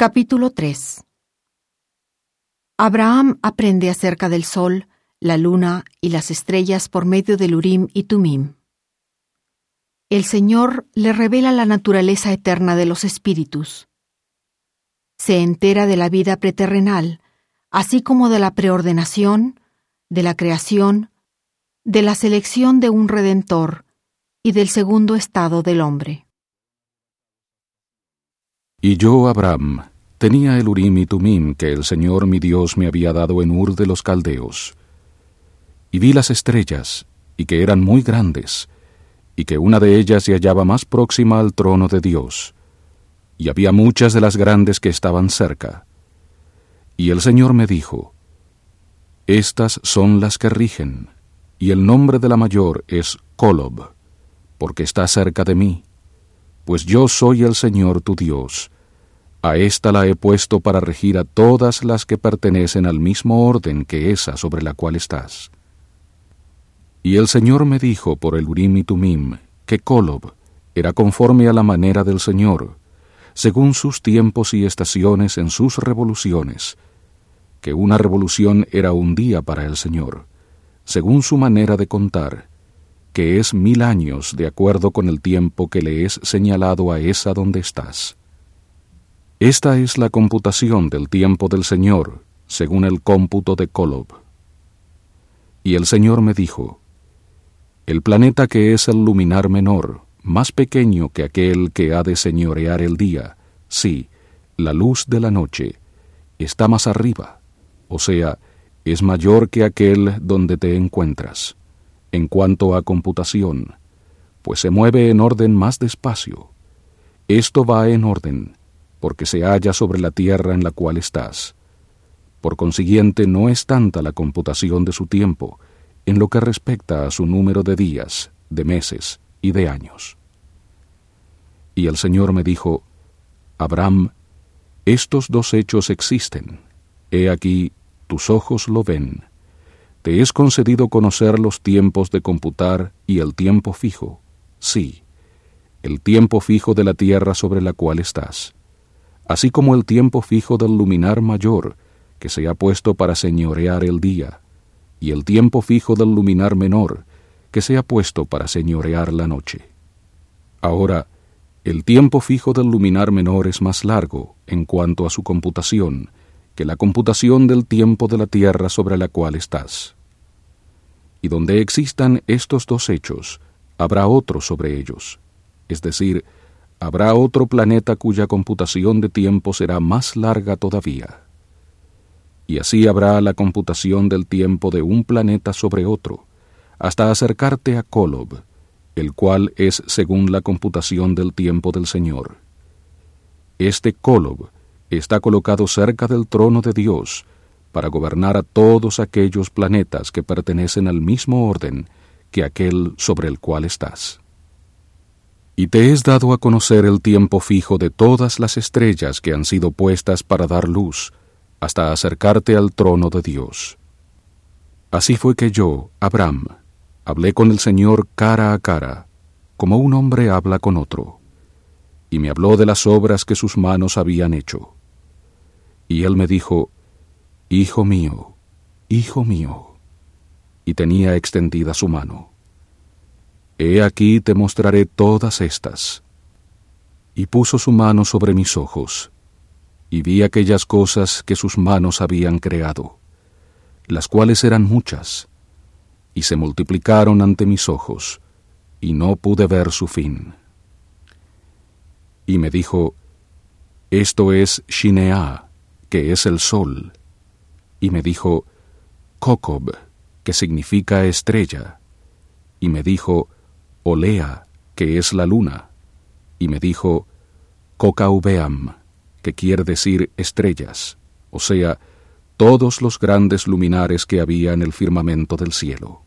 Capítulo 3 Abraham aprende acerca del sol, la luna y las estrellas por medio del Urim y Tumim. El Señor le revela la naturaleza eterna de los espíritus. Se entera de la vida preterrenal, así como de la preordenación, de la creación, de la selección de un redentor y del segundo estado del hombre. Y yo, Abraham, tenía el Urim y Tumim que el Señor mi Dios me había dado en Ur de los Caldeos. Y vi las estrellas, y que eran muy grandes, y que una de ellas se hallaba más próxima al trono de Dios, y había muchas de las grandes que estaban cerca. Y el Señor me dijo, Estas son las que rigen, y el nombre de la mayor es Kolob, porque está cerca de mí pues yo soy el Señor tu Dios. A ésta la he puesto para regir a todas las que pertenecen al mismo orden que esa sobre la cual estás. Y el Señor me dijo por el Urim y Tumim que Kolob era conforme a la manera del Señor, según sus tiempos y estaciones en sus revoluciones, que una revolución era un día para el Señor, según su manera de contar, que es mil años de acuerdo con el tiempo que le es señalado a esa donde estás. Esta es la computación del tiempo del Señor, según el cómputo de Kolob. Y el Señor me dijo, El planeta que es el luminar menor, más pequeño que aquel que ha de señorear el día, sí, la luz de la noche, está más arriba, o sea, es mayor que aquel donde te encuentras en cuanto a computación, pues se mueve en orden más despacio. Esto va en orden, porque se halla sobre la tierra en la cual estás. Por consiguiente, no es tanta la computación de su tiempo en lo que respecta a su número de días, de meses y de años. Y el Señor me dijo, Abraham, estos dos hechos existen. He aquí, tus ojos lo ven te es concedido conocer los tiempos de computar y el tiempo fijo, sí, el tiempo fijo de la tierra sobre la cual estás, así como el tiempo fijo del luminar mayor, que se ha puesto para señorear el día, y el tiempo fijo del luminar menor, que se ha puesto para señorear la noche. Ahora, el tiempo fijo del luminar menor es más largo, en cuanto a su computación, que la computación del tiempo de la tierra sobre la cual estás. Y donde existan estos dos hechos, habrá otro sobre ellos, es decir, habrá otro planeta cuya computación de tiempo será más larga todavía. Y así habrá la computación del tiempo de un planeta sobre otro, hasta acercarte a Kolob, el cual es según la computación del tiempo del Señor. Este Kolob está colocado cerca del trono de Dios para gobernar a todos aquellos planetas que pertenecen al mismo orden que aquel sobre el cual estás. Y te es dado a conocer el tiempo fijo de todas las estrellas que han sido puestas para dar luz, hasta acercarte al trono de Dios. Así fue que yo, Abraham, hablé con el Señor cara a cara, como un hombre habla con otro, y me habló de las obras que sus manos habían hecho. Y él me dijo, Hijo mío, hijo mío, y tenía extendida su mano. He aquí te mostraré todas estas. Y puso su mano sobre mis ojos, y vi aquellas cosas que sus manos habían creado, las cuales eran muchas, y se multiplicaron ante mis ojos, y no pude ver su fin. Y me dijo, Esto es Shineah, que es el sol. Y me dijo, Kokob, que significa estrella. Y me dijo, Olea, que es la luna. Y me dijo, Kokaubeam, que quiere decir estrellas, o sea, todos los grandes luminares que había en el firmamento del cielo.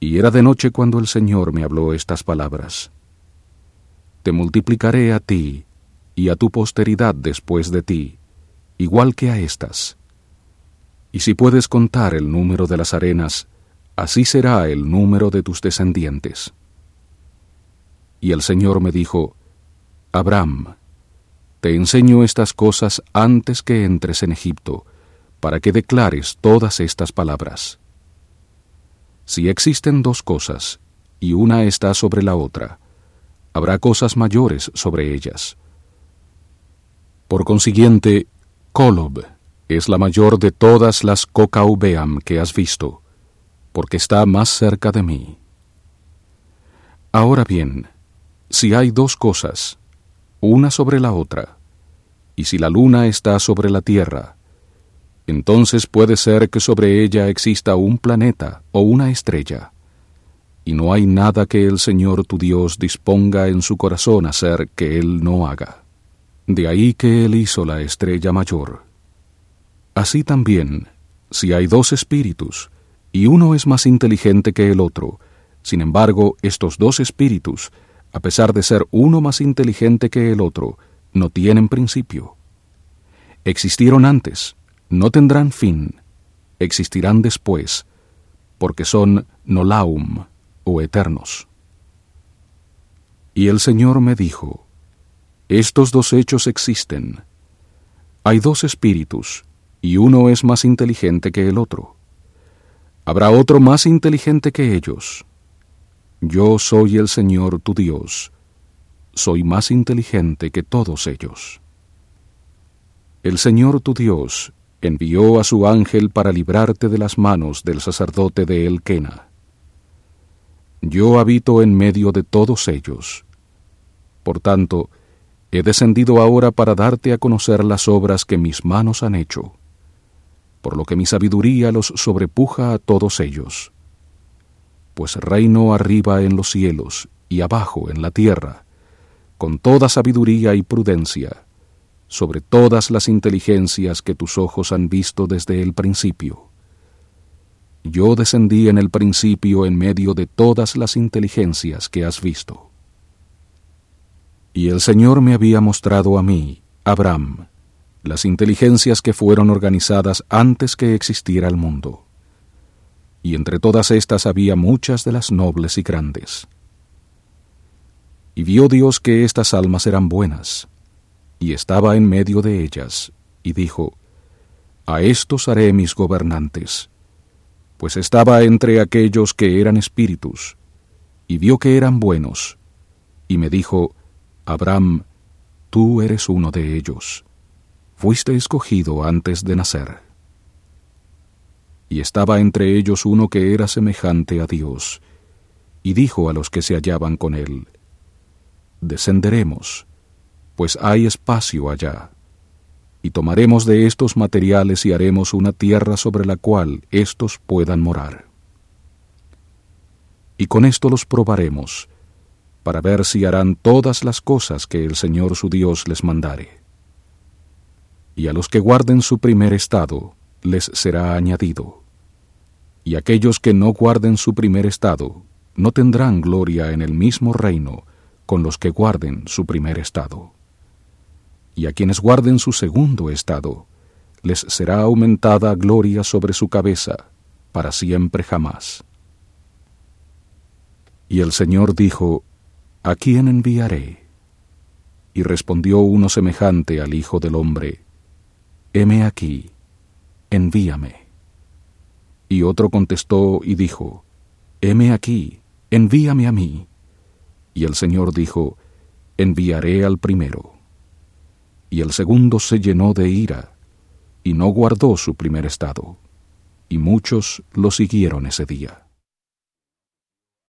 Y era de noche cuando el Señor me habló estas palabras. Te multiplicaré a ti y a tu posteridad después de ti, igual que a éstas. Y si puedes contar el número de las arenas, así será el número de tus descendientes. Y el Señor me dijo, Abraham, te enseño estas cosas antes que entres en Egipto, para que declares todas estas palabras. Si existen dos cosas, y una está sobre la otra, habrá cosas mayores sobre ellas. Por consiguiente, Kolob es la mayor de todas las Kokaubeam que has visto, porque está más cerca de mí. Ahora bien, si hay dos cosas, una sobre la otra, y si la luna está sobre la Tierra, entonces puede ser que sobre ella exista un planeta o una estrella, y no hay nada que el Señor tu Dios disponga en su corazón hacer que Él no haga. De ahí que Él hizo la estrella mayor. Así también, si hay dos espíritus, y uno es más inteligente que el otro, sin embargo, estos dos espíritus, a pesar de ser uno más inteligente que el otro, no tienen principio. Existieron antes, no tendrán fin, existirán después, porque son nolaum o eternos. Y el Señor me dijo, estos dos hechos existen. Hay dos espíritus, y uno es más inteligente que el otro. Habrá otro más inteligente que ellos. Yo soy el Señor tu Dios, soy más inteligente que todos ellos. El Señor tu Dios envió a su ángel para librarte de las manos del sacerdote de Elquena. Yo habito en medio de todos ellos. Por tanto, He descendido ahora para darte a conocer las obras que mis manos han hecho, por lo que mi sabiduría los sobrepuja a todos ellos. Pues reino arriba en los cielos y abajo en la tierra, con toda sabiduría y prudencia, sobre todas las inteligencias que tus ojos han visto desde el principio. Yo descendí en el principio en medio de todas las inteligencias que has visto. Y el Señor me había mostrado a mí, Abraham, las inteligencias que fueron organizadas antes que existiera el mundo. Y entre todas estas había muchas de las nobles y grandes. Y vio Dios que estas almas eran buenas, y estaba en medio de ellas, y dijo, A estos haré mis gobernantes, pues estaba entre aquellos que eran espíritus, y vio que eran buenos, y me dijo, Abraham, tú eres uno de ellos. Fuiste escogido antes de nacer. Y estaba entre ellos uno que era semejante a Dios, y dijo a los que se hallaban con él, Descenderemos, pues hay espacio allá, y tomaremos de estos materiales y haremos una tierra sobre la cual éstos puedan morar. Y con esto los probaremos, para ver si harán todas las cosas que el Señor su Dios les mandare. Y a los que guarden su primer estado les será añadido. Y aquellos que no guarden su primer estado no tendrán gloria en el mismo reino con los que guarden su primer estado. Y a quienes guarden su segundo estado, les será aumentada gloria sobre su cabeza, para siempre jamás. Y el Señor dijo, ¿A quién enviaré? Y respondió uno semejante al Hijo del Hombre, Heme aquí, envíame. Y otro contestó y dijo, Heme aquí, envíame a mí. Y el Señor dijo, Enviaré al primero. Y el segundo se llenó de ira, y no guardó su primer estado, y muchos lo siguieron ese día.